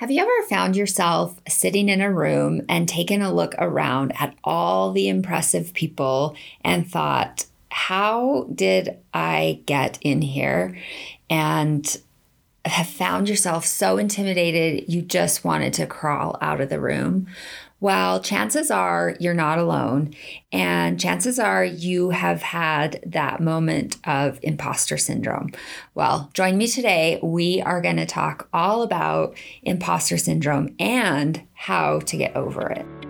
Have you ever found yourself sitting in a room and taken a look around at all the impressive people and thought, how did I get in here? And have found yourself so intimidated you just wanted to crawl out of the room? Well, chances are you're not alone. And chances are you have had that moment of imposter syndrome. Well, join me today. We are going to talk all about imposter syndrome and how to get over it.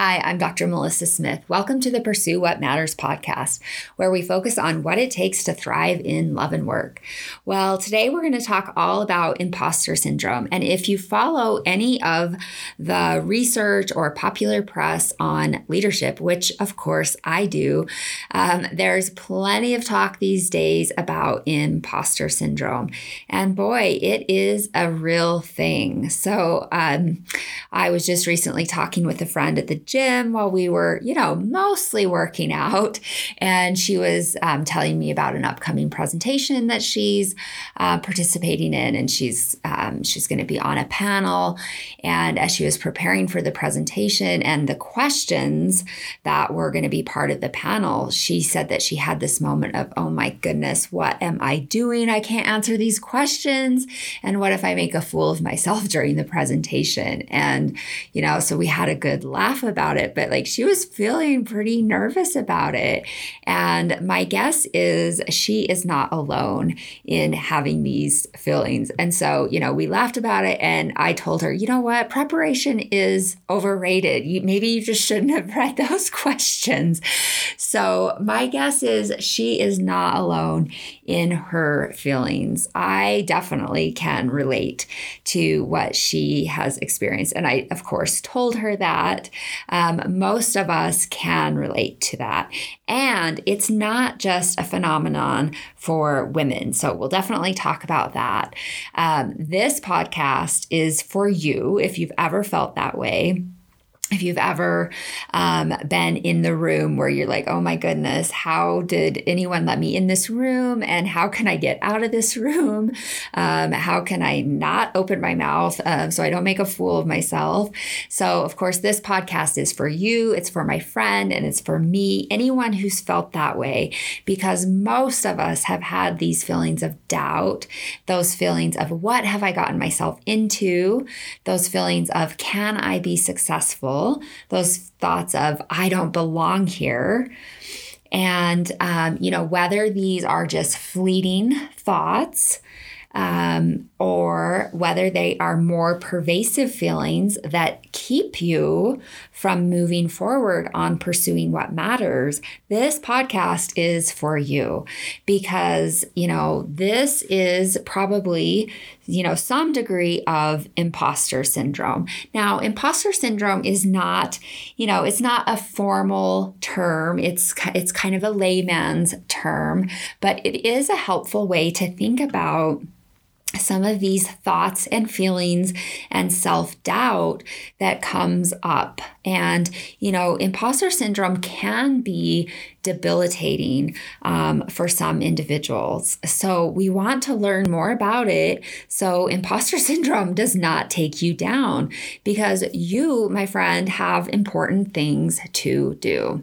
Hi, I'm Dr. Melissa Smith. Welcome to the Pursue What Matters podcast, where we focus on what it takes to thrive in love and work. Well, today we're going to talk all about imposter syndrome. And if you follow any of the research or popular press on leadership, which of course I do, um, there's plenty of talk these days about imposter syndrome. And boy, it is a real thing. So um, I was just recently talking with a friend at the gym while we were, you know, mostly working out. And she was um, telling me about an upcoming presentation that she's uh, participating in, and she's um, she's going to be on a panel. And as she was preparing for the presentation and the questions that were going to be part of the panel, she said that she had this moment of, oh my goodness, what am I doing? I can't answer these questions. And what if I make a fool of myself during the presentation? And, you know, so we had a good laugh about about it, but like she was feeling pretty nervous about it. And my guess is she is not alone in having these feelings. And so, you know, we laughed about it and I told her, you know what, preparation is overrated. You, maybe you just shouldn't have read those questions. So, my guess is she is not alone in her feelings. I definitely can relate to what she has experienced. And I, of course, told her that. Um, most of us can relate to that. And it's not just a phenomenon for women. So we'll definitely talk about that. Um, this podcast is for you if you've ever felt that way if you've ever um, been in the room where you're like, oh my goodness, how did anyone let me in this room? And how can I get out of this room? Um, how can I not open my mouth uh, so I don't make a fool of myself? So, of course, this podcast is for you, it's for my friend, and it's for me, anyone who's felt that way, because most of us have had these feelings of doubt, those feelings of what have I gotten myself into, those feelings of can I be successful? Those thoughts of, I don't belong here. And, um, you know, whether these are just fleeting thoughts um, or whether they are more pervasive feelings that keep you from moving forward on pursuing what matters, this podcast is for you because, you know, this is probably, you know, some degree of imposter syndrome. Now, imposter syndrome is not, you know, it's not a formal term. It's it's kind of a layman's term, but it is a helpful way to think about some of these thoughts and feelings and self doubt that comes up. And, you know, imposter syndrome can be debilitating um, for some individuals. So we want to learn more about it so imposter syndrome does not take you down because you, my friend, have important things to do.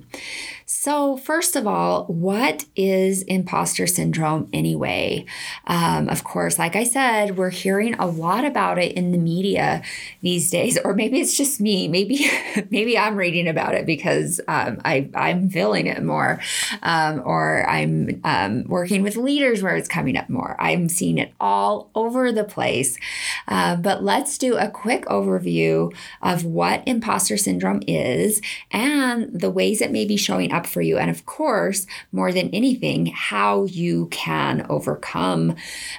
So, first of all, what is imposter syndrome anyway? Um, of course, like I said, we're hearing a lot about it in the media these days, or maybe it's just me. Maybe, maybe I'm reading about it because um, I, I'm feeling it more, um, or I'm um, working with leaders where it's coming up more. I'm seeing it all over the place. Uh, but let's do a quick overview of what imposter syndrome is and the ways it may be showing up for you. And of course, more than anything, how you can overcome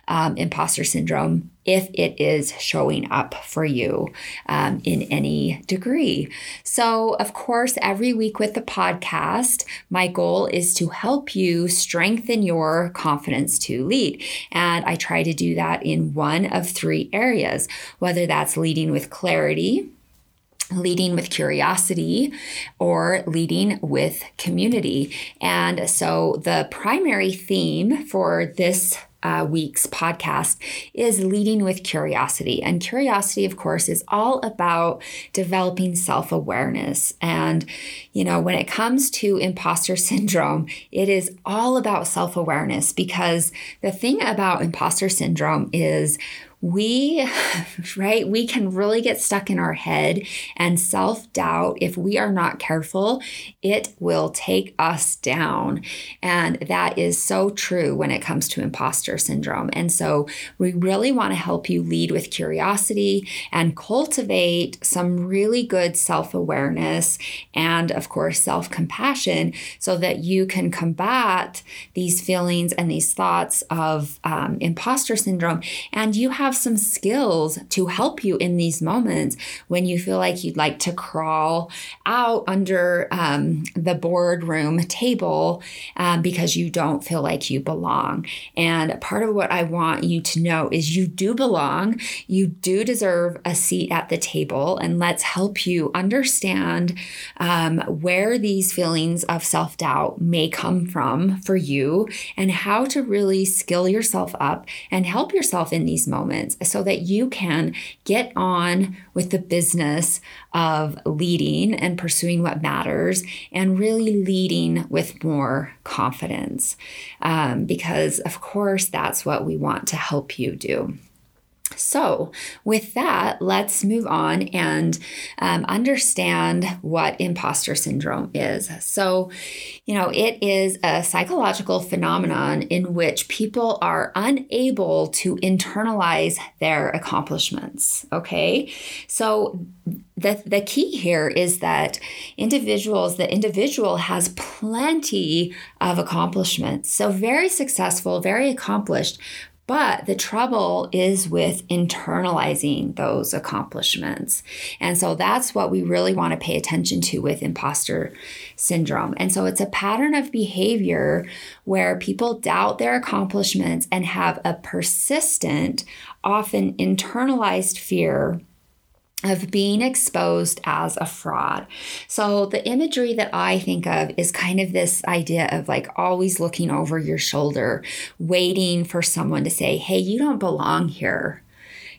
um, imposter syndrome if it is showing up for you um, in any degree. So, of course, every week with the podcast, my goal is to help you strengthen your confidence to lead. And I try to do that in one of three areas, whether that's leading with clarity leading with curiosity or leading with community. And so the primary theme for this uh, week's podcast is leading with curiosity. And curiosity, of course, is all about developing self awareness. And, you know, when it comes to imposter syndrome, it is all about self awareness because the thing about imposter syndrome is we, right, we can really get stuck in our head and self doubt. If we are not careful, it will take us down. And that is so true when it comes to imposter syndrome. And so we really want to help you lead with curiosity and cultivate some really good self awareness and, of course, self compassion so that you can combat these feelings and these thoughts of um, imposter syndrome. And you have some skills to help you in these moments when you feel like you'd like to crawl out under um, the boardroom table um, because you don't feel like you belong. And part of what I want you to know is you do belong, you do deserve a seat at the table, and let's help you understand um, where these feelings of self doubt may come from for you and how to really skill yourself up and help yourself in these moments so that you can get on with the business of leading and pursuing what matters and really leading with more confidence. Um, because, of course, that's what we want to help you do. So, with that, let's move on and um, understand what imposter syndrome is. So, you know, it is a psychological phenomenon in which people are unable to internalize their accomplishments. Okay. So, the, the key here is that individuals, the individual has plenty of accomplishments. So, very successful, very accomplished, but the trouble is with internalizing those accomplishments. And so that's what we really want to pay attention to with imposter syndrome. And so it's a pattern of behavior where people doubt their accomplishments and have a persistent, often internalized fear of being exposed as a fraud. So, the imagery that I think of is kind of this idea of like always looking over your shoulder, waiting for someone to say, Hey, you don't belong here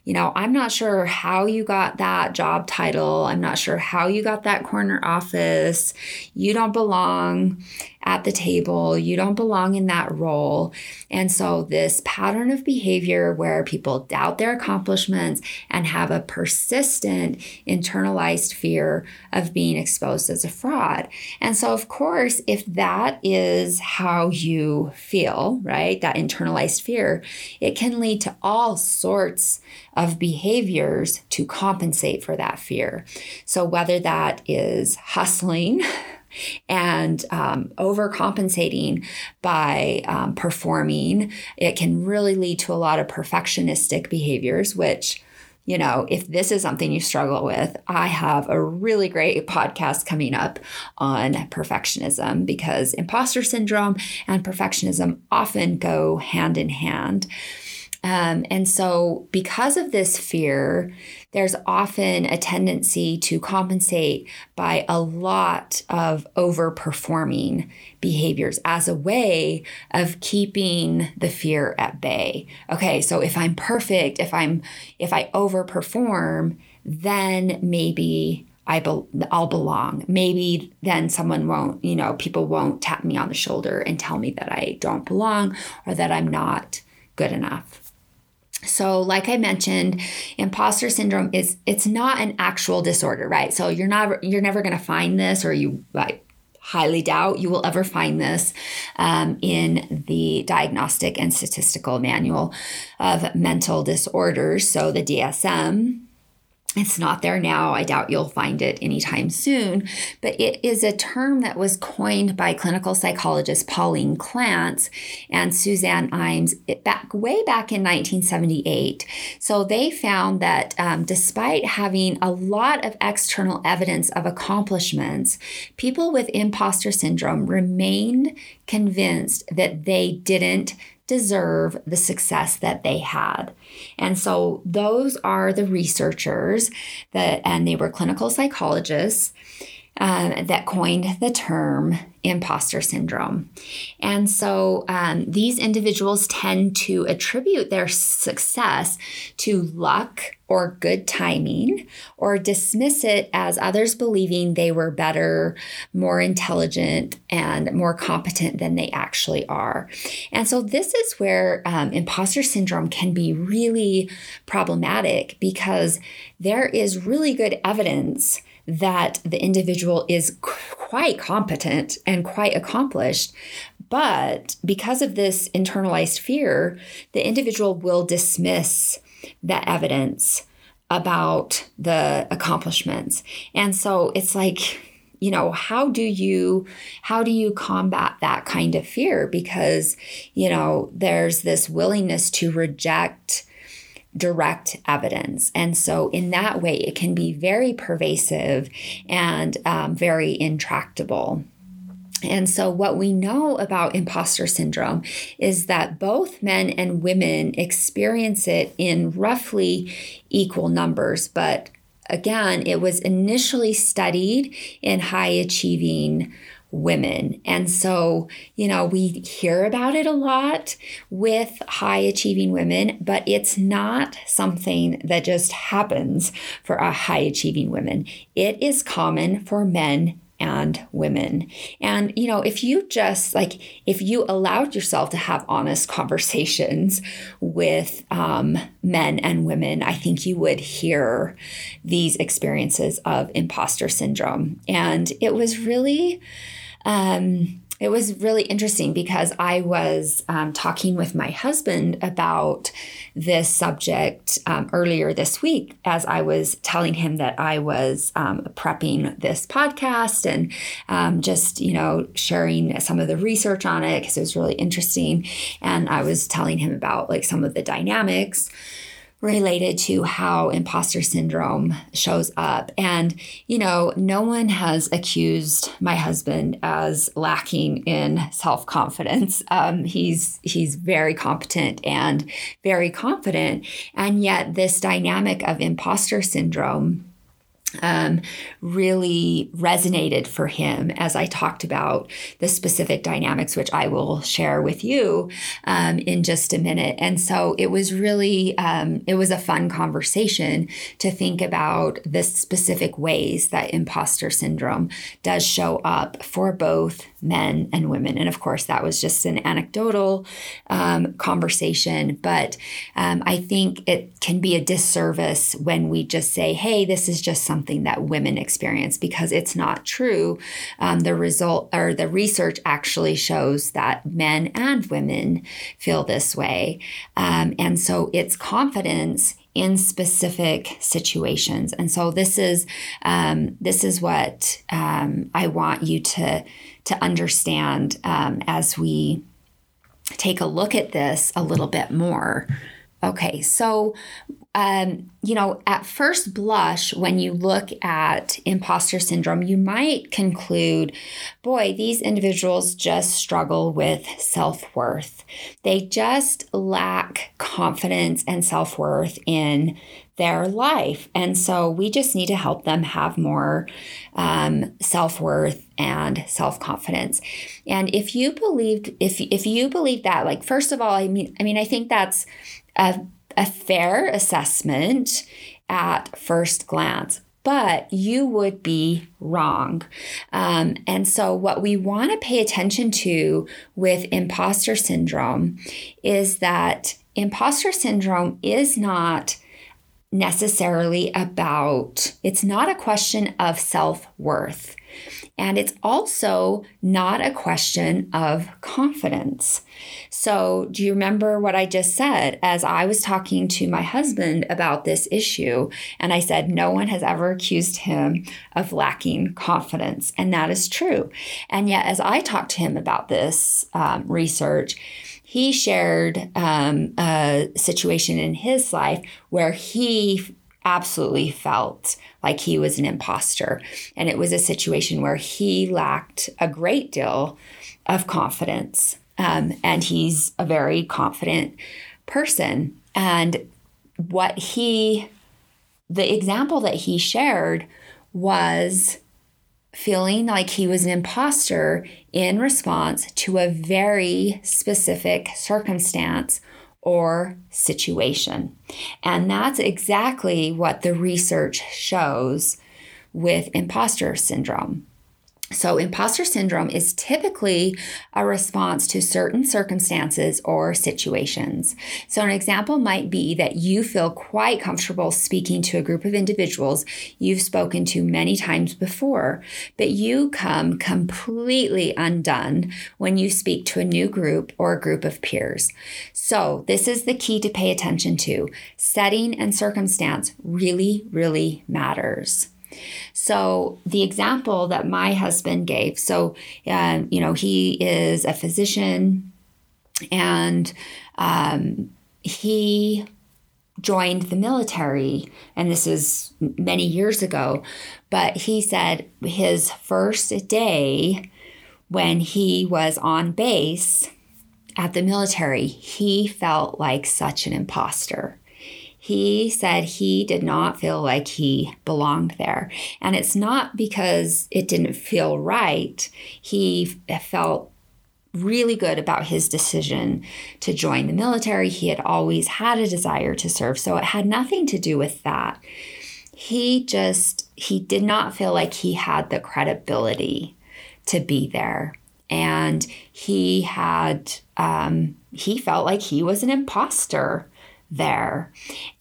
you know, I'm not sure how you got that job title. I'm not sure how you got that corner office. You don't belong at the table. You don't belong in that role. And so, this pattern of behavior where people doubt their accomplishments and have a persistent internalized fear of being exposed as a fraud. And so, of course, if that is how you feel, right, that internalized fear, it can lead to all sorts of behaviors to compensate for that fear. So, whether that is hustling, and um, overcompensating by um, performing, it can really lead to a lot of perfectionistic behaviors, which you know, if this is something you struggle with, I have a really great podcast coming up on perfectionism because imposter syndrome and perfectionism often go hand in hand. Um, and so, because of this fear, there's often a tendency to compensate by a lot of overperforming behaviors as a way of keeping the fear at bay. Okay, so if I'm perfect, if I'm if I overperform, then maybe I be- I'll belong. Maybe then someone won't, you know, people won't tap me on the shoulder and tell me that I don't belong or that I'm not good enough. So, like I mentioned, imposter syndrome is it's not an actual disorder, right? So you're not you're never going to find this, or you highly doubt you will ever find this um, in the Diagnostic and Statistical Manual of Mental Disorders, so the DSM. It's not there now. I doubt you'll find it anytime soon, but it is a term that was coined by clinical psychologist Pauline Clance and Suzanne Imes back way back in 1978. So they found that um, despite having a lot of external evidence of accomplishments, people with imposter syndrome remained convinced that they didn't deserve the success that they had. And so those are the researchers that, and they were clinical psychologists um, that coined the term imposter syndrome. And so um, these individuals tend to attribute their success to luck or good timing, or dismiss it as others believing they were better, more intelligent, and more competent than they actually are. And so this is where um, imposter syndrome can be really problematic because there is really good evidence that the individual is quite competent and quite accomplished. But because of this internalized fear, the individual will dismiss that evidence about the accomplishments. And so it's like, you know how do you how do you combat that kind of fear because you know there's this willingness to reject direct evidence. And so, in that way, it can be very pervasive and um, very intractable. And so, what we know about imposter syndrome is that both men and women experience it in roughly equal numbers. But again, it was initially studied in high achieving women. And so, you know, we hear about it a lot with high achieving women, but it's not something that just happens for a high achieving women. It is common for men and women. And, you know, if you just like, if you allowed yourself to have honest conversations with um, men and women, I think you would hear these experiences of imposter syndrome. And it was really, um, it was really interesting because I was um, talking with my husband about this subject um, earlier this week as I was telling him that I was um, prepping this podcast and um, just, you know, sharing some of the research on it because it was really interesting. And I was telling him about like some of the dynamics related to how imposter syndrome shows up. And, you know, no one has accused my husband as lacking in self-confidence. Um, he's he's very competent and very confident. And yet this dynamic of imposter syndrome um, really resonated for him as I talked about the specific dynamics, which I will share with you um, in just a minute. And so it was really, um, it was a fun conversation to think about the specific ways that imposter syndrome does show up for both men and women. And of course, that was just an anecdotal um, conversation, but um, I think it can be a disservice when we just say, hey, this is just something that women experience because it's not true. Um, the result or the research actually shows that men and women feel this way. Um, and so it's confidence in specific situations. And so this is um, this is what um, I want you to to understand um, as we take a look at this a little bit more. Okay, so um, you know, at first blush, when you look at imposter syndrome, you might conclude, boy, these individuals just struggle with self worth. They just lack confidence and self worth in their life. And so we just need to help them have more um, self worth and self confidence. And if you believed, if if you believe that, like first of all, I mean, I mean, I think that's a a fair assessment at first glance but you would be wrong. Um, and so, what we want to pay attention to with imposter syndrome is that imposter syndrome is not necessarily about, it's not a question of self worth. And it's also not a question of confidence. So, do you remember what I just said as I was talking to my husband about this issue? And I said, no one has ever accused him of lacking confidence. And that is true. And yet, as I talked to him about this um, research, he shared um, a situation in his life where he absolutely felt like he was an imposter. And it was a situation where he lacked a great deal of confidence. Um, and he's a very confident person. And what he, the example that he shared was feeling like he was an imposter in response to a very specific circumstance or situation. And that's exactly what the research shows with imposter syndrome. So, imposter syndrome is typically a response to certain circumstances or situations. So, an example might be that you feel quite comfortable speaking to a group of individuals you've spoken to many times before, but you come completely undone when you speak to a new group or a group of peers. So, this is the key to pay attention to. Setting and circumstance really, really matters. So, the example that my husband gave so, um, you know, he is a physician and um, he joined the military, and this is many years ago, but he said his first day when he was on base at the military, he felt like such an imposter he said he did not feel like he belonged there. And it's not because it didn't feel right. He felt really good about his decision to join the military. He had always had a desire to serve. So it had nothing to do with that. He just, he did not feel like he had the credibility to be there. And he had, um, he felt like he was an imposter there.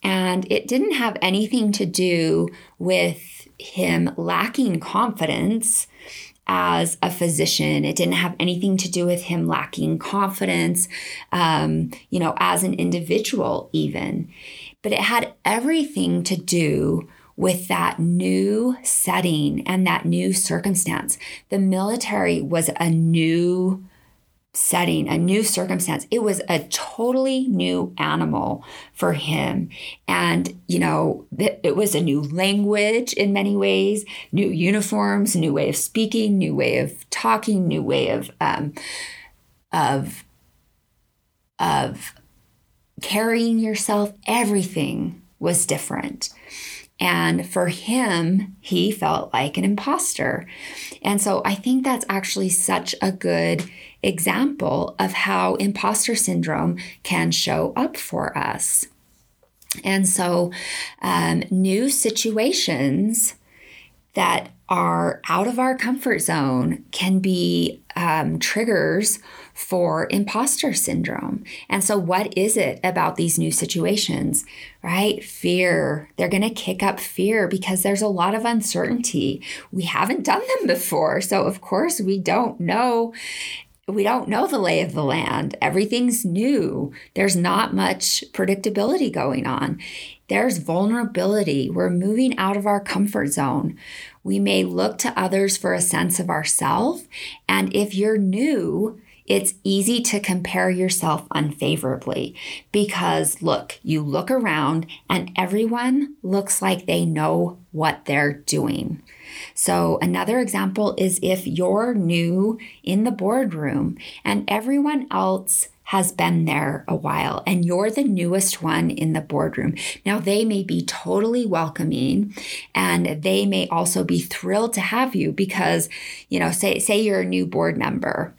And it didn't have anything to do with him lacking confidence as a physician. It didn't have anything to do with him lacking confidence, um, you know, as an individual, even. But it had everything to do with that new setting and that new circumstance. The military was a new setting, a new circumstance. It was a totally new animal for him. And, you know, it was a new language in many ways, new uniforms, new way of speaking, new way of talking, new way of, um, of, of carrying yourself. Everything was different. And for him, he felt like an imposter. And so I think that's actually such a good example of how imposter syndrome can show up for us. And so, um, new situations that are out of our comfort zone can be um, triggers for imposter syndrome. And so, what is it about these new situations, right? Fear. They're going to kick up fear because there's a lot of uncertainty. We haven't done them before. So, of course, we don't know we don't know the lay of the land. Everything's new. There's not much predictability going on. There's vulnerability. We're moving out of our comfort zone. We may look to others for a sense of ourself. And if you're new, it's easy to compare yourself unfavorably because look, you look around and everyone looks like they know what they're doing. So, another example is if you're new in the boardroom and everyone else has been there a while and you're the newest one in the boardroom. Now, they may be totally welcoming and they may also be thrilled to have you because, you know, say, say you're a new board member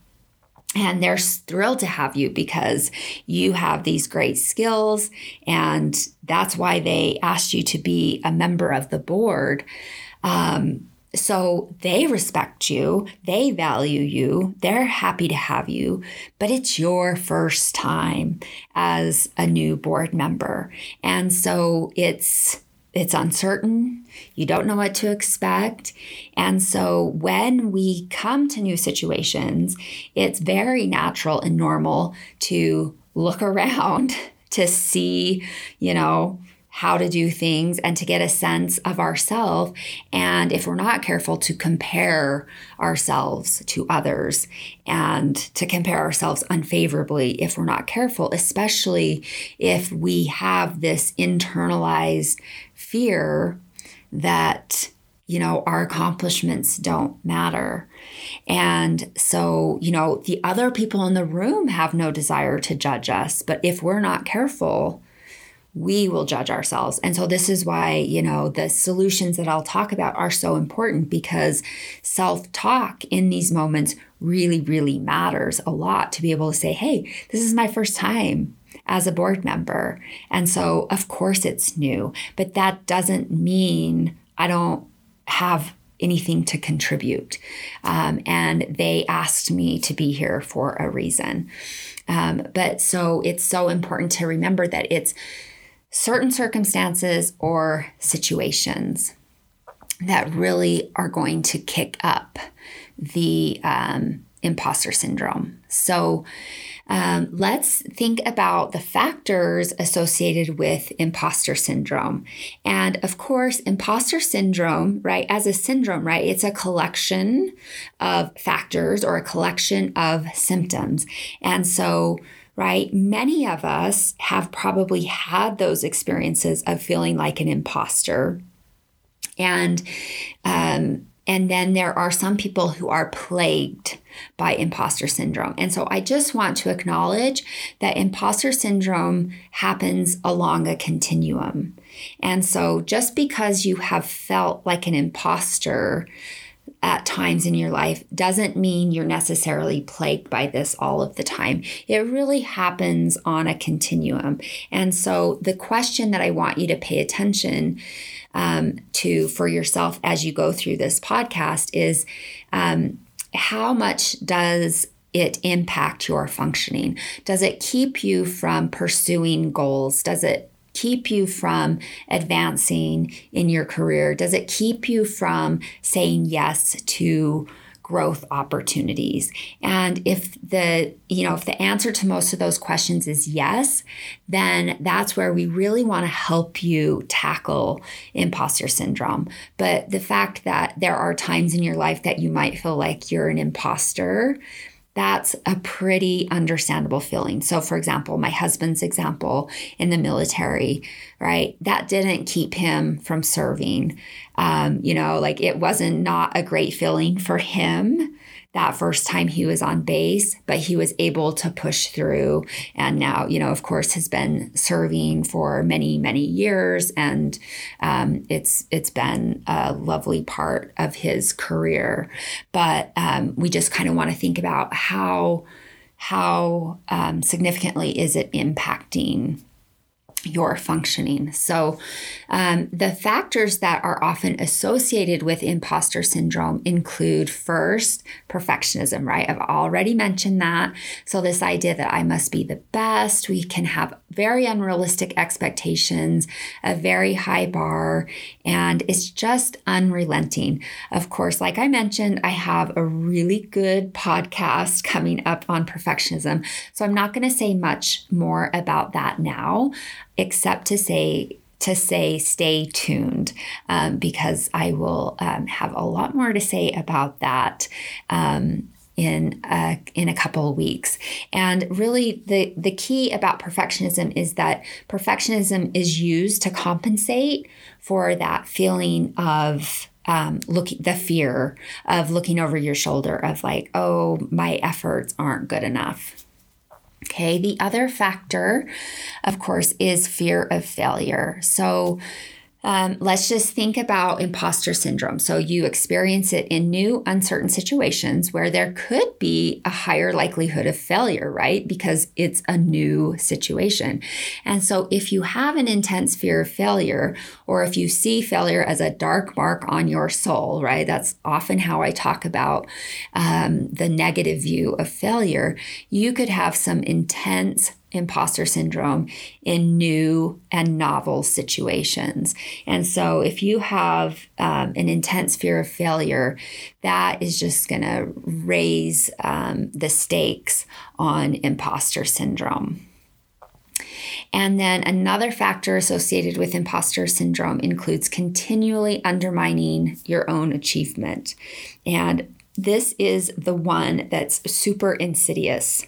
and they're thrilled to have you because you have these great skills and that's why they asked you to be a member of the board um, so they respect you, they value you, they're happy to have you, but it's your first time as a new board member. And so it's it's uncertain. You don't know what to expect. And so when we come to new situations, it's very natural and normal to look around to see, you know, how to do things and to get a sense of ourselves. And if we're not careful, to compare ourselves to others and to compare ourselves unfavorably if we're not careful, especially if we have this internalized fear that you know, our accomplishments don't matter. And so, you know, the other people in the room have no desire to judge us. But if we're not careful, we will judge ourselves. And so, this is why, you know, the solutions that I'll talk about are so important because self talk in these moments really, really matters a lot to be able to say, hey, this is my first time as a board member. And so, of course, it's new, but that doesn't mean I don't have anything to contribute. Um, and they asked me to be here for a reason. Um, but so it's so important to remember that it's certain circumstances or situations that really are going to kick up the um, imposter syndrome. So, um, let's think about the factors associated with imposter syndrome. And of course, imposter syndrome, right, as a syndrome, right, it's a collection of factors or a collection of symptoms. And so, right? Many of us have probably had those experiences of feeling like an imposter. And um, and then there are some people who are plagued by imposter syndrome. And so I just want to acknowledge that imposter syndrome happens along a continuum. And so just because you have felt like an imposter at times in your life doesn't mean you're necessarily plagued by this all of the time. It really happens on a continuum. And so the question that I want you to pay attention um, to for yourself as you go through this podcast is um, how much does it impact your functioning? Does it keep you from pursuing goals? Does it keep you from advancing in your career? Does it keep you from saying yes to growth opportunities? And if the, you know, if the answer to most of those questions is yes, then that's where we really want to help you tackle imposter syndrome. But the fact that there are times in your life that you might feel like you're an imposter, that's a pretty understandable feeling. So, for example, my husband's example in the military, right? That didn't keep him from serving. Um, you know, like it wasn't not a great feeling for him that first time he was on base, but he was able to push through. And now, you know, of course, has been serving for many, many years, and um, it's it's been a lovely part of his career. But um, we just kind of want to think about how how um, significantly is it impacting your functioning. So, um, the factors that are often associated with imposter syndrome include first, perfectionism, right? I've already mentioned that. So, this idea that I must be the best, we can have very unrealistic expectations, a very high bar, and it's just unrelenting. Of course, like I mentioned, I have a really good podcast coming up on perfectionism. So, I'm not going to say much more about that now except to say to say stay tuned um, because I will um, have a lot more to say about that um, in a, in a couple of weeks. And really, the the key about perfectionism is that perfectionism is used to compensate for that feeling of um, the fear of looking over your shoulder of like, oh, my efforts aren't good enough. Okay, the other factor, of course, is fear of failure. So, um, let's just think about imposter syndrome. So, you experience it in new, uncertain situations where there could be a higher likelihood of failure, right? Because it's a new situation. And so, if you have an intense fear of failure, or if you see failure as a dark mark on your soul, right? That's often how I talk about um, the negative view of failure. You could have some intense imposter syndrome in new and novel situations. And so, if you have um, an intense fear of failure, that is just going to raise um, the stakes on imposter syndrome. And then another factor associated with imposter syndrome includes continually undermining your own achievement. And this is the one that's super insidious.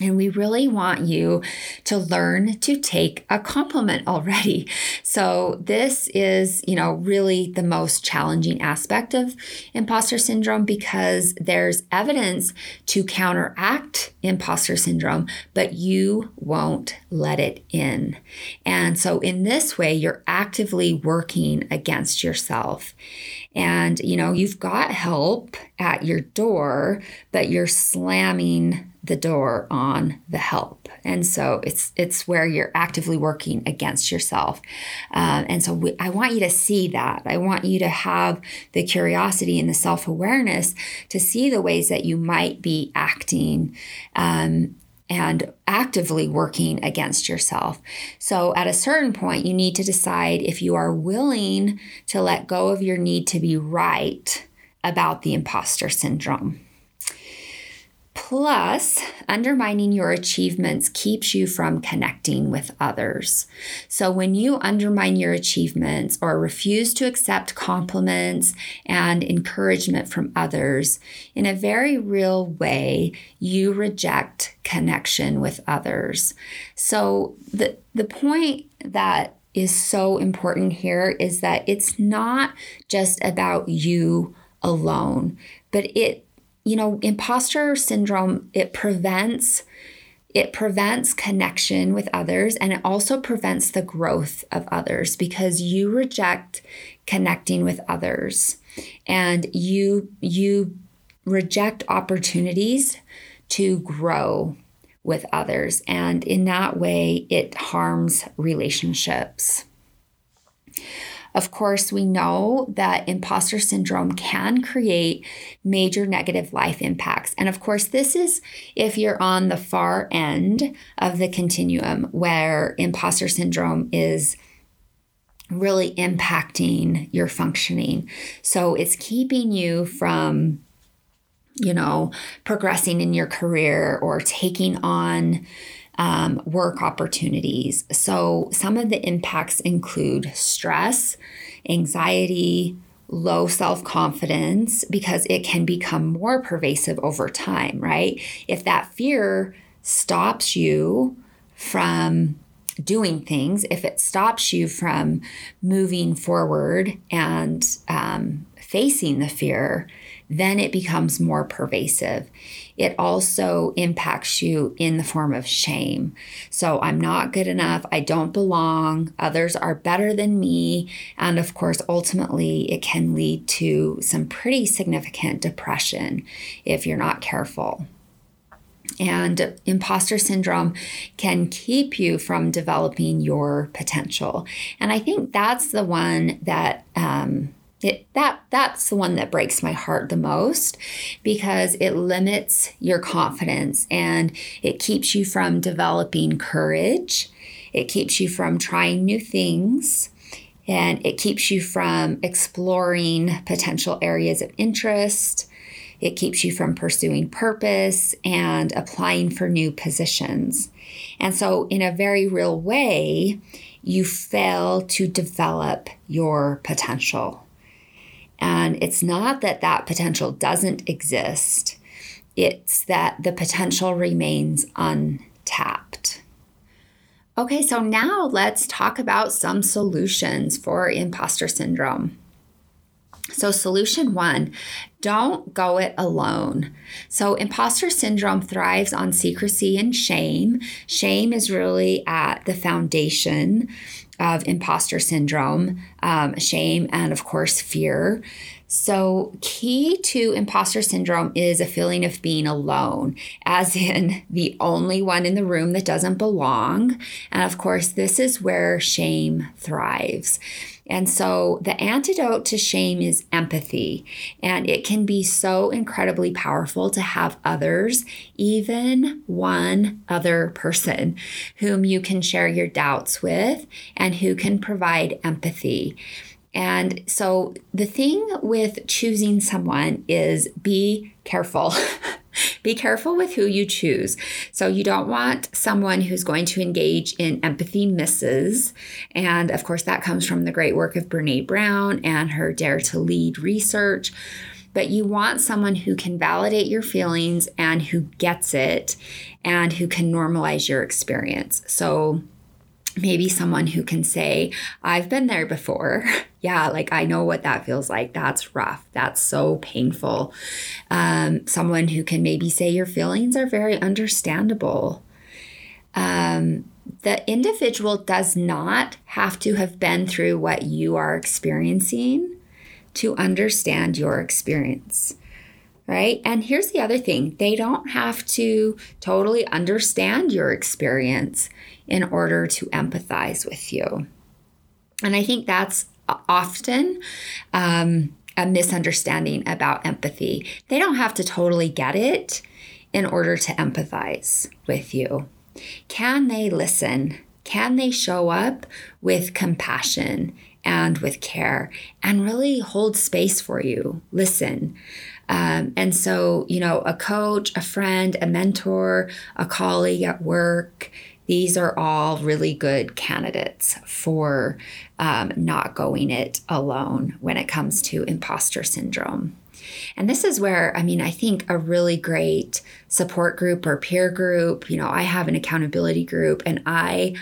And we really want you to learn to take a compliment already. So, this is, you know, really the most challenging aspect of imposter syndrome because there's evidence to counteract imposter syndrome, but you won't let it in. And so, in this way, you're actively working against yourself. And, you know, you've got help at your door, but you're slamming the door on the help and so it's it's where you're actively working against yourself um, and so we, i want you to see that i want you to have the curiosity and the self-awareness to see the ways that you might be acting um, and actively working against yourself. So, at a certain point, you need to decide if you are willing to let go of your need to be right about the imposter syndrome. Plus, undermining your achievements keeps you from connecting with others. So, when you undermine your achievements or refuse to accept compliments and encouragement from others, in a very real way, you reject connection with others. So, the, the point that is so important here is that it's not just about you alone, but it you know, imposter syndrome, it prevents it prevents connection with others and it also prevents the growth of others because you reject connecting with others. And you you reject opportunities to grow with others. And in that way it harms relationships of course, we know that imposter syndrome can create major negative life impacts. And of course, this is if you're on the far end of the continuum where imposter syndrome is really impacting your functioning. So it's keeping you from you know, progressing in your career or taking on um, work opportunities. So, some of the impacts include stress, anxiety, low self confidence, because it can become more pervasive over time, right? If that fear stops you from doing things, if it stops you from moving forward and um, facing the fear, then it becomes more pervasive. It also impacts you in the form of shame. So I'm not good enough. I don't belong. Others are better than me. And of course, ultimately, it can lead to some pretty significant depression if you're not careful. And imposter syndrome can keep you from developing your potential. And I think that's the one that um, it that that's the one that breaks my heart the most because it limits your confidence and it keeps you from developing courage. It keeps you from trying new things and it keeps you from exploring potential areas of interest. It keeps you from pursuing purpose and applying for new positions. And so in a very real way you fail to develop your potential and it's not that that potential doesn't exist, it's that the potential remains untapped. Okay, so now let's talk about some solutions for imposter syndrome. So, solution one don't go it alone. So, imposter syndrome thrives on secrecy and shame. Shame is really at the foundation of imposter syndrome, um, shame, and of course, fear. So, key to imposter syndrome is a feeling of being alone, as in the only one in the room that doesn't belong. And of course, this is where shame thrives. And so the antidote to shame is empathy. And it can be so incredibly powerful to have others, even one other person, whom you can share your doubts with and who can provide empathy. And so the thing with choosing someone is be careful. be careful with who you choose. So you don't want someone who's going to engage in empathy misses. And of course, that comes from the great work of Brene Brown and her Dare to Lead research. But you want someone who can validate your feelings and who gets it and who can normalize your experience. So maybe someone who can say, I've been there before. yeah, like I know what that feels like. That's rough. That's so painful. Um, someone who can maybe say, Your feelings are very understandable. Um, the individual does not have to have been through what you are experiencing to understand your experience right? And here's the other thing they don't have to totally understand your experience in order to empathize with you. And I think that's often um, a misunderstanding about empathy. They don't have to totally get it in order to empathize with you. Can they listen? Can they show up with compassion and with care and really hold space for you? Listen. Um, and so, you know, a coach, a friend, a mentor, a colleague at work, these are all really good candidates for um, not going it alone when it comes to imposter syndrome. And this is where, I mean, I think a really great support group or peer group, you know, I have an accountability group and I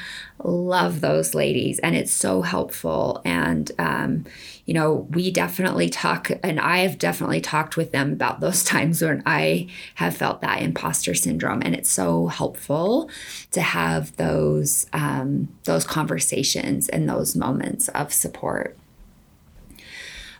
love those ladies and it's so helpful. And, um, you know, we definitely talk, and I have definitely talked with them about those times when I have felt that imposter syndrome. And it's so helpful to have those, um, those conversations and those moments of support.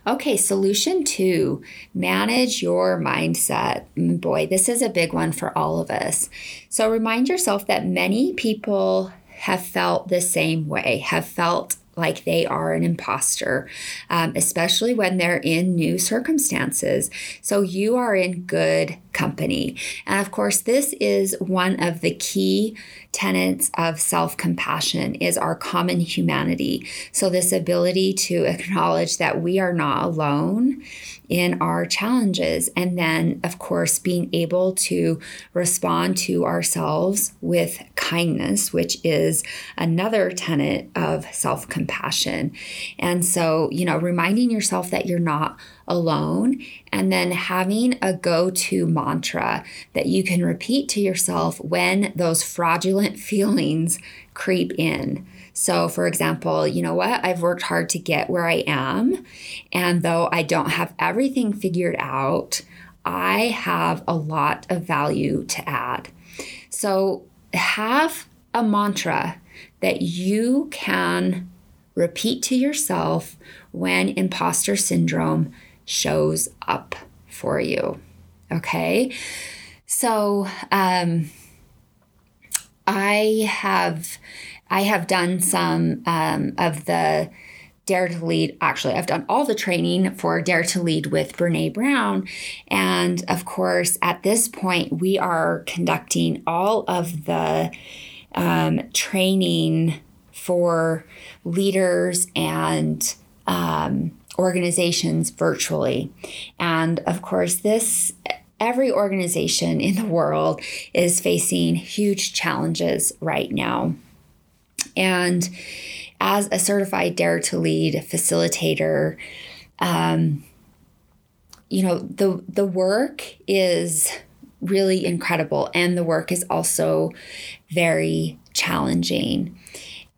Okay, solution two manage your mindset. Mm, boy, this is a big one for all of us. So remind yourself that many people have felt the same way, have felt like they are an imposter, um, especially when they're in new circumstances. So you are in good company. And of course, this is one of the key tenets of self-compassion is our common humanity. So this ability to acknowledge that we are not alone in our challenges. And then, of course, being able to respond to ourselves with kindness, which is another tenet of self compassion. And so, you know, reminding yourself that you're not alone and then having a go to mantra that you can repeat to yourself when those fraudulent feelings creep in. So, for example, you know what? I've worked hard to get where I am. And though I don't have everything figured out, I have a lot of value to add. So, have a mantra that you can repeat to yourself when imposter syndrome shows up for you. Okay. So, um, I have I have done some um, of the Dare to Lead. Actually, I've done all the training for Dare to Lead with Brene Brown. And of course, at this point, we are conducting all of the um, training for leaders and um, organizations virtually. And of course, this every organization in the world is facing huge challenges right now. And as a certified Dare to Lead facilitator, um, you know the the work is really incredible, and the work is also very challenging.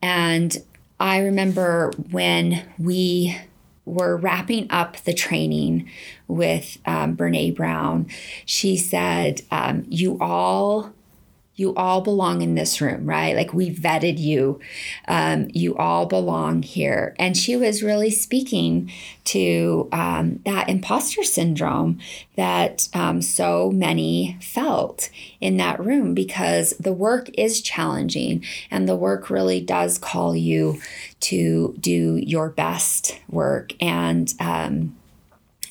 And I remember when we were wrapping up the training with um, Brene Brown, she said, um, "You all you all belong in this room, right? Like we vetted you. Um, you all belong here. And she was really speaking to um, that imposter syndrome that um, so many felt in that room because the work is challenging and the work really does call you to do your best work. And, um,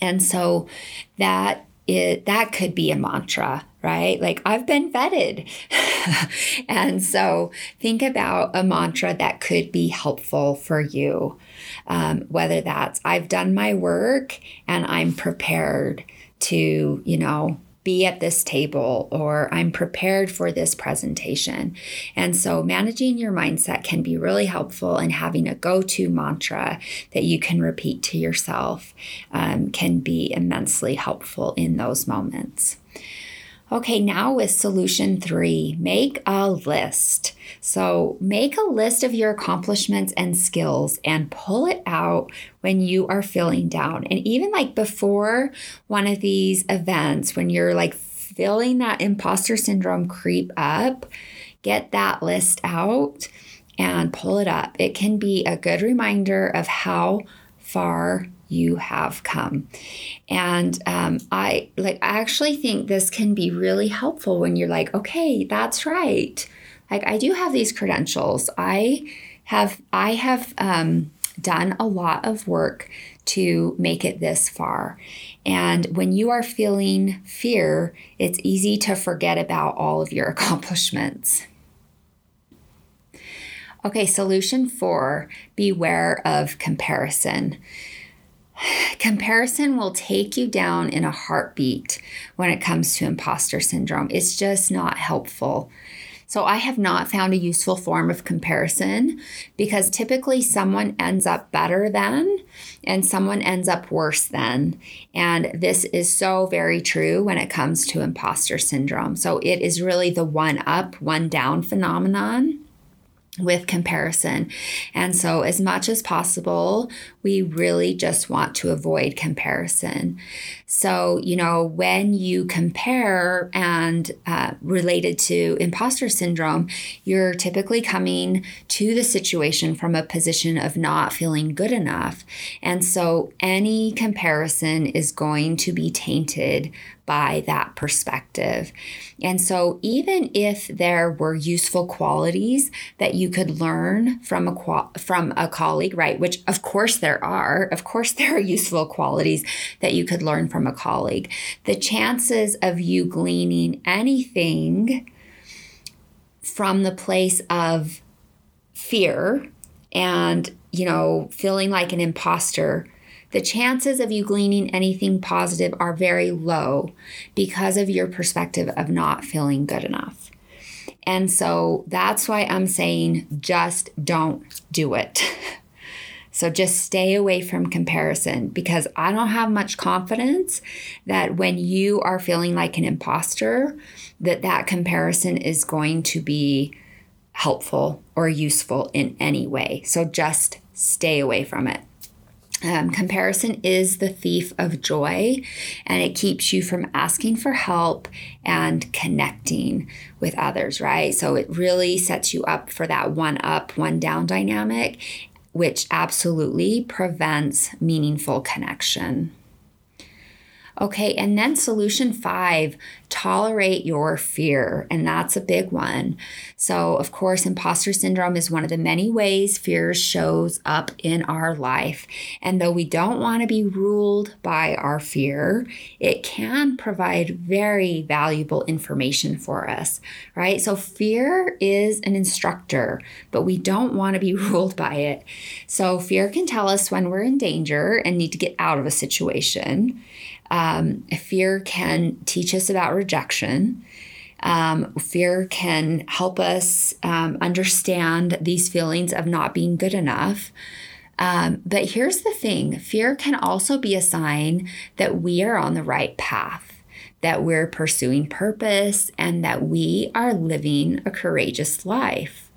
and so that it that could be a mantra right? Like i've been vetted. And so think about a mantra that could be helpful for you um, whether that's i've done my work and i'm prepared to you know be at this table or I'm prepared for this presentation. And so managing your mindset can be really helpful and having a go to mantra that you can repeat to yourself um, can be immensely helpful in those moments. Okay, now with solution three, make a list. So make a list of your accomplishments and skills and pull it out when you are feeling down. And even like before one of these events, when you're like feeling that imposter syndrome creep up, get that list out and pull it up. It can be a good reminder of how far you have come. And um, I like I actually think this can be really helpful when you're like, okay, that's right. Like I do have these credentials. I have I have um, done a lot of work to make it this far. And when you are feeling fear, it's easy to forget about all of your accomplishments. Okay, solution four beware of comparison. Comparison will take you down in a heartbeat when it comes to imposter syndrome. It's just not helpful. So, I have not found a useful form of comparison because typically someone ends up better than and someone ends up worse than. And this is so very true when it comes to imposter syndrome. So, it is really the one up, one down phenomenon with comparison. And so, as much as possible, we really just want to avoid comparison. So, you know, when you compare and uh, related to imposter syndrome, you're typically coming to the situation from a position of not feeling good enough. And so, any comparison is going to be tainted by that perspective. And so, even if there were useful qualities that you could learn from a from a colleague, right? Which of course there are. Of course there are useful qualities that you could learn from a colleague. The chances of you gleaning anything from the place of fear and, you know, feeling like an imposter the chances of you gleaning anything positive are very low because of your perspective of not feeling good enough. And so that's why I'm saying just don't do it. So just stay away from comparison because I don't have much confidence that when you are feeling like an imposter that that comparison is going to be helpful or useful in any way. So just stay away from it. Um, comparison is the thief of joy, and it keeps you from asking for help and connecting with others, right? So it really sets you up for that one up, one down dynamic, which absolutely prevents meaningful connection. Okay, and then solution five tolerate your fear. And that's a big one. So, of course, imposter syndrome is one of the many ways fear shows up in our life. And though we don't want to be ruled by our fear, it can provide very valuable information for us, right? So, fear is an instructor, but we don't want to be ruled by it. So, fear can tell us when we're in danger and need to get out of a situation. Um, fear can teach us about rejection. Um, fear can help us um, understand these feelings of not being good enough. Um, but here's the thing fear can also be a sign that we are on the right path, that we're pursuing purpose, and that we are living a courageous life.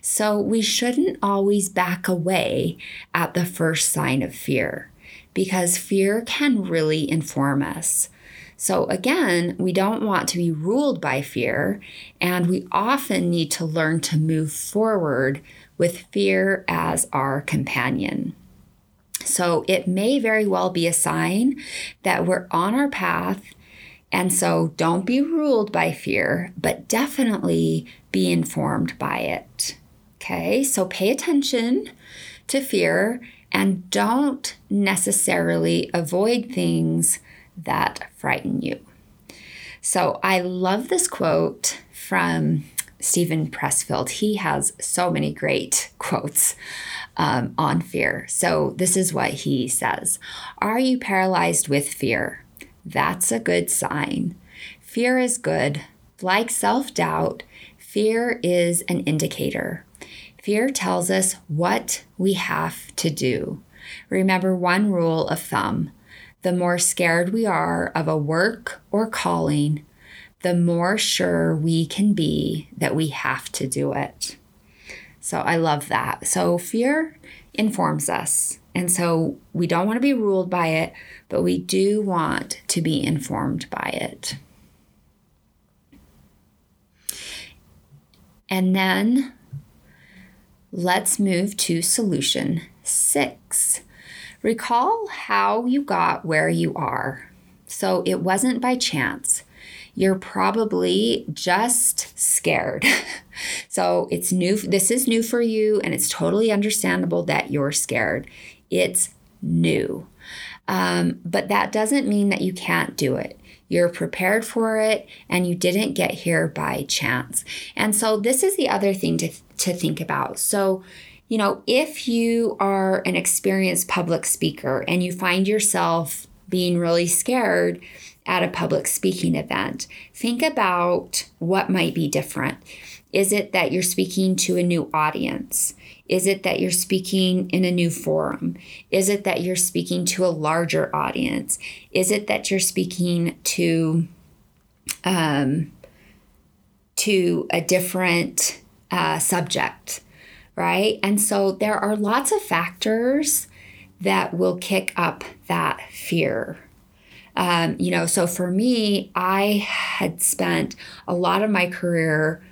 So we shouldn't always back away at the first sign of fear because fear can really inform us. So, again, we don't want to be ruled by fear, and we often need to learn to move forward with fear as our companion. So, it may very well be a sign that we're on our path. And so, don't be ruled by fear, but definitely be informed by it. Okay, so pay attention to fear and don't necessarily avoid things that frighten you. So I love this quote from Steven Pressfield. He has so many great quotes um, on fear. So this is what he says Are you paralyzed with fear? That's a good sign. Fear is good. Like self doubt, fear is an indicator. Fear tells us what we have to do. Remember one rule of thumb the more scared we are of a work or calling, the more sure we can be that we have to do it. So I love that. So fear informs us. And so we don't want to be ruled by it, but we do want to be informed by it. And then Let's move to solution six. Recall how you got where you are. So it wasn't by chance. You're probably just scared. so it's new. This is new for you, and it's totally understandable that you're scared. It's new. Um, but that doesn't mean that you can't do it. You're prepared for it and you didn't get here by chance. And so, this is the other thing to, to think about. So, you know, if you are an experienced public speaker and you find yourself being really scared at a public speaking event, think about what might be different. Is it that you're speaking to a new audience? Is it that you're speaking in a new forum? Is it that you're speaking to a larger audience? Is it that you're speaking to um, to a different uh, subject, right? And so there are lots of factors that will kick up that fear. Um, you know, so for me, I had spent a lot of my career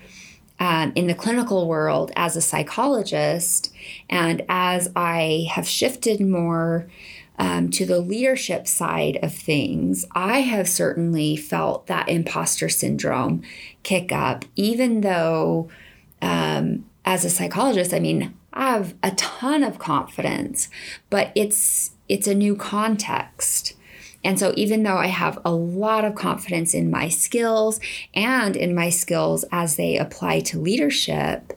um, in the clinical world as a psychologist. And as I have shifted more um, to the leadership side of things, I have certainly felt that imposter syndrome kick up, even though um, as a psychologist, I mean, I have a ton of confidence, but it's it's a new context. And so, even though I have a lot of confidence in my skills and in my skills as they apply to leadership,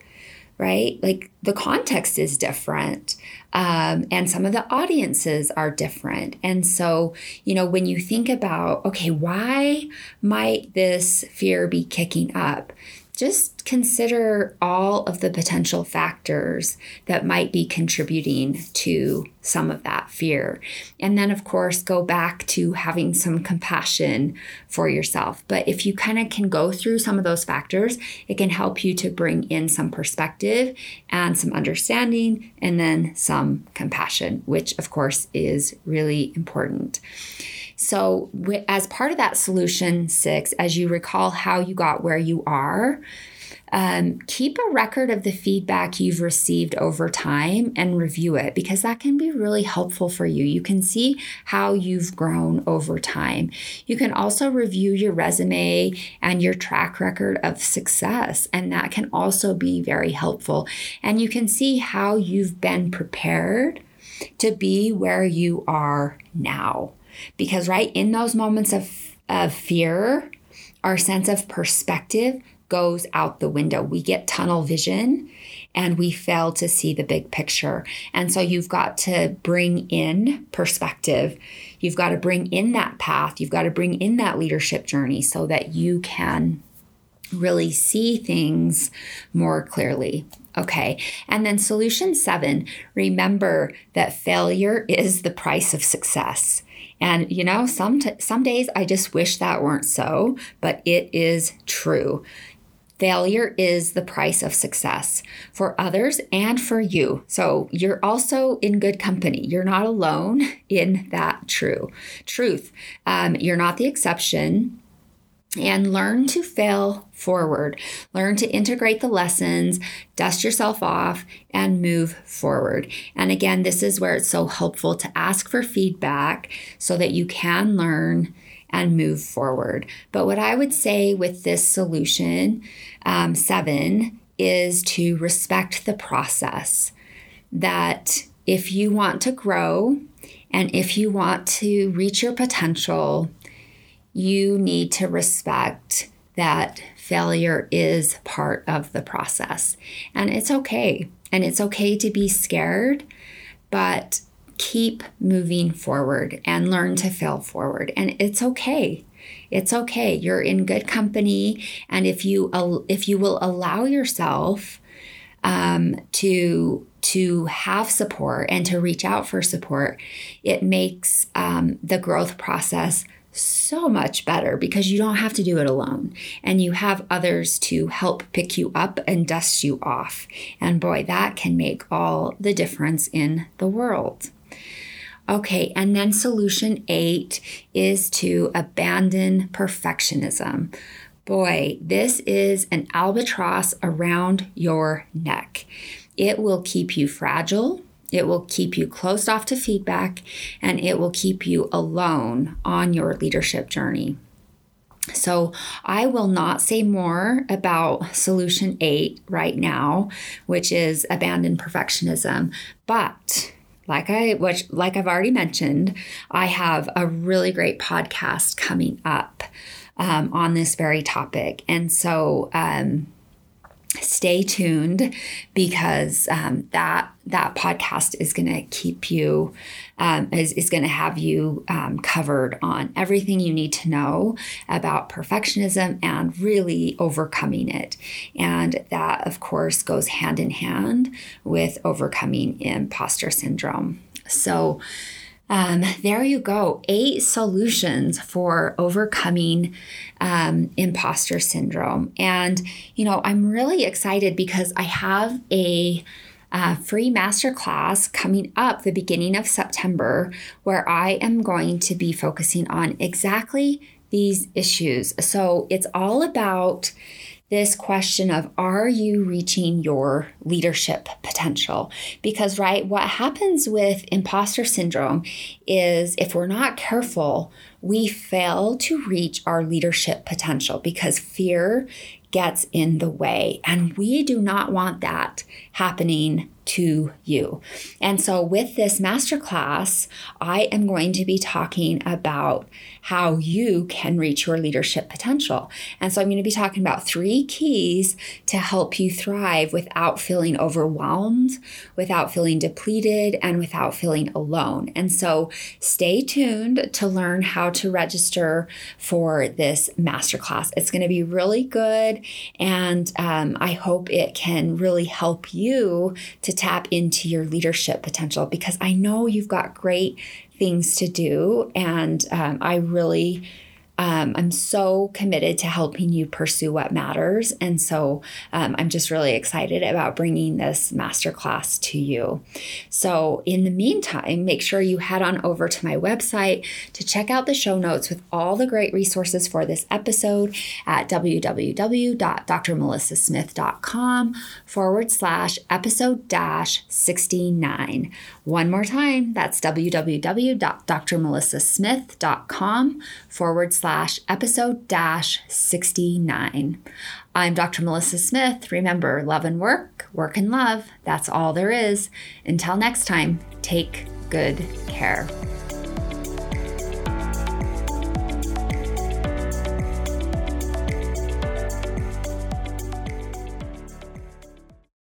right? Like the context is different. Um, and some of the audiences are different. And so, you know, when you think about, okay, why might this fear be kicking up? just consider all of the potential factors that might be contributing to some of that fear. And then, of course, go back to having some compassion for yourself. But if you kind of can go through some of those factors, it can help you to bring in some perspective and some understanding and then some compassion, which, of course, is really important. So, as part of that solution six, as you recall how you got where you are, um, keep a record of the feedback you've received over time and review it because that can be really helpful for you. You can see how you've grown over time. You can also review your resume and your track record of success, and that can also be very helpful. And you can see how you've been prepared to be where you are now. Because, right, in those moments of, of fear, our sense of perspective goes out the window. We get tunnel vision and we fail to see the big picture. And so you've got to bring in perspective. You've got to bring in that path. You've got to bring in that leadership journey so that you can really see things more clearly. Okay. And then solution seven remember that failure is the price of success. And you know, some t- some days I just wish that weren't so, but it is true. Failure is the price of success for others and for you. So you're also in good company. You're not alone in that true truth. Um, you're not the exception. And learn to fail forward. Learn to integrate the lessons, dust yourself off, and move forward. And again, this is where it's so helpful to ask for feedback so that you can learn and move forward. But what I would say with this solution, um, seven, is to respect the process. That if you want to grow and if you want to reach your potential, you need to respect that failure is part of the process. And it's okay. And it's okay to be scared, but keep moving forward and learn to fail forward. And it's okay. It's okay. You're in good company, and if you if you will allow yourself um, to to have support and to reach out for support, it makes um, the growth process so much better because you don't have to do it alone and you have others to help pick you up and dust you off. And boy, that can make all the difference in the world. Okay, and then solution eight is to abandon perfectionism. Boy, this is an albatross around your neck. It will keep you fragile. It will keep you closed off to feedback and it will keep you alone on your leadership journey. So, I will not say more about solution eight right now, which is abandon perfectionism, but like I which like I've already mentioned, I have a really great podcast coming up um, on this very topic, and so um, stay tuned because um, that that podcast is going to keep you um, is, is going to have you um, covered on everything you need to know about perfectionism and really overcoming it. And that of course goes hand in hand with overcoming imposter syndrome. So um, there you go. Eight solutions for overcoming um, imposter syndrome. And, you know, I'm really excited because I have a uh, free masterclass coming up the beginning of September where I am going to be focusing on exactly these issues. So it's all about this question of are you reaching your leadership potential? Because, right, what happens with imposter syndrome is if we're not careful, we fail to reach our leadership potential because fear gets in the way. And we do not want that happening to you. And so, with this masterclass, I am going to be talking about how you can reach your leadership potential. And so, I'm going to be talking about three keys to help you thrive without feeling overwhelmed, without feeling depleted, and without feeling alone. And so, stay tuned to learn how to register for this masterclass. It's going to be really good, and um, I hope it can really help you to tap into your leadership potential because I know you've got great things to do. And um, I really um, I'm so committed to helping you pursue what matters. And so um, I'm just really excited about bringing this masterclass to you. So, in the meantime, make sure you head on over to my website to check out the show notes with all the great resources for this episode at www.drmelissasmith.com forward slash episode dash 69. One more time, that's www.drmelissasmith.com forward slash slash episode dash 69. I'm Dr. Melissa Smith. Remember, love and work, work and love. That's all there is. Until next time, take good care.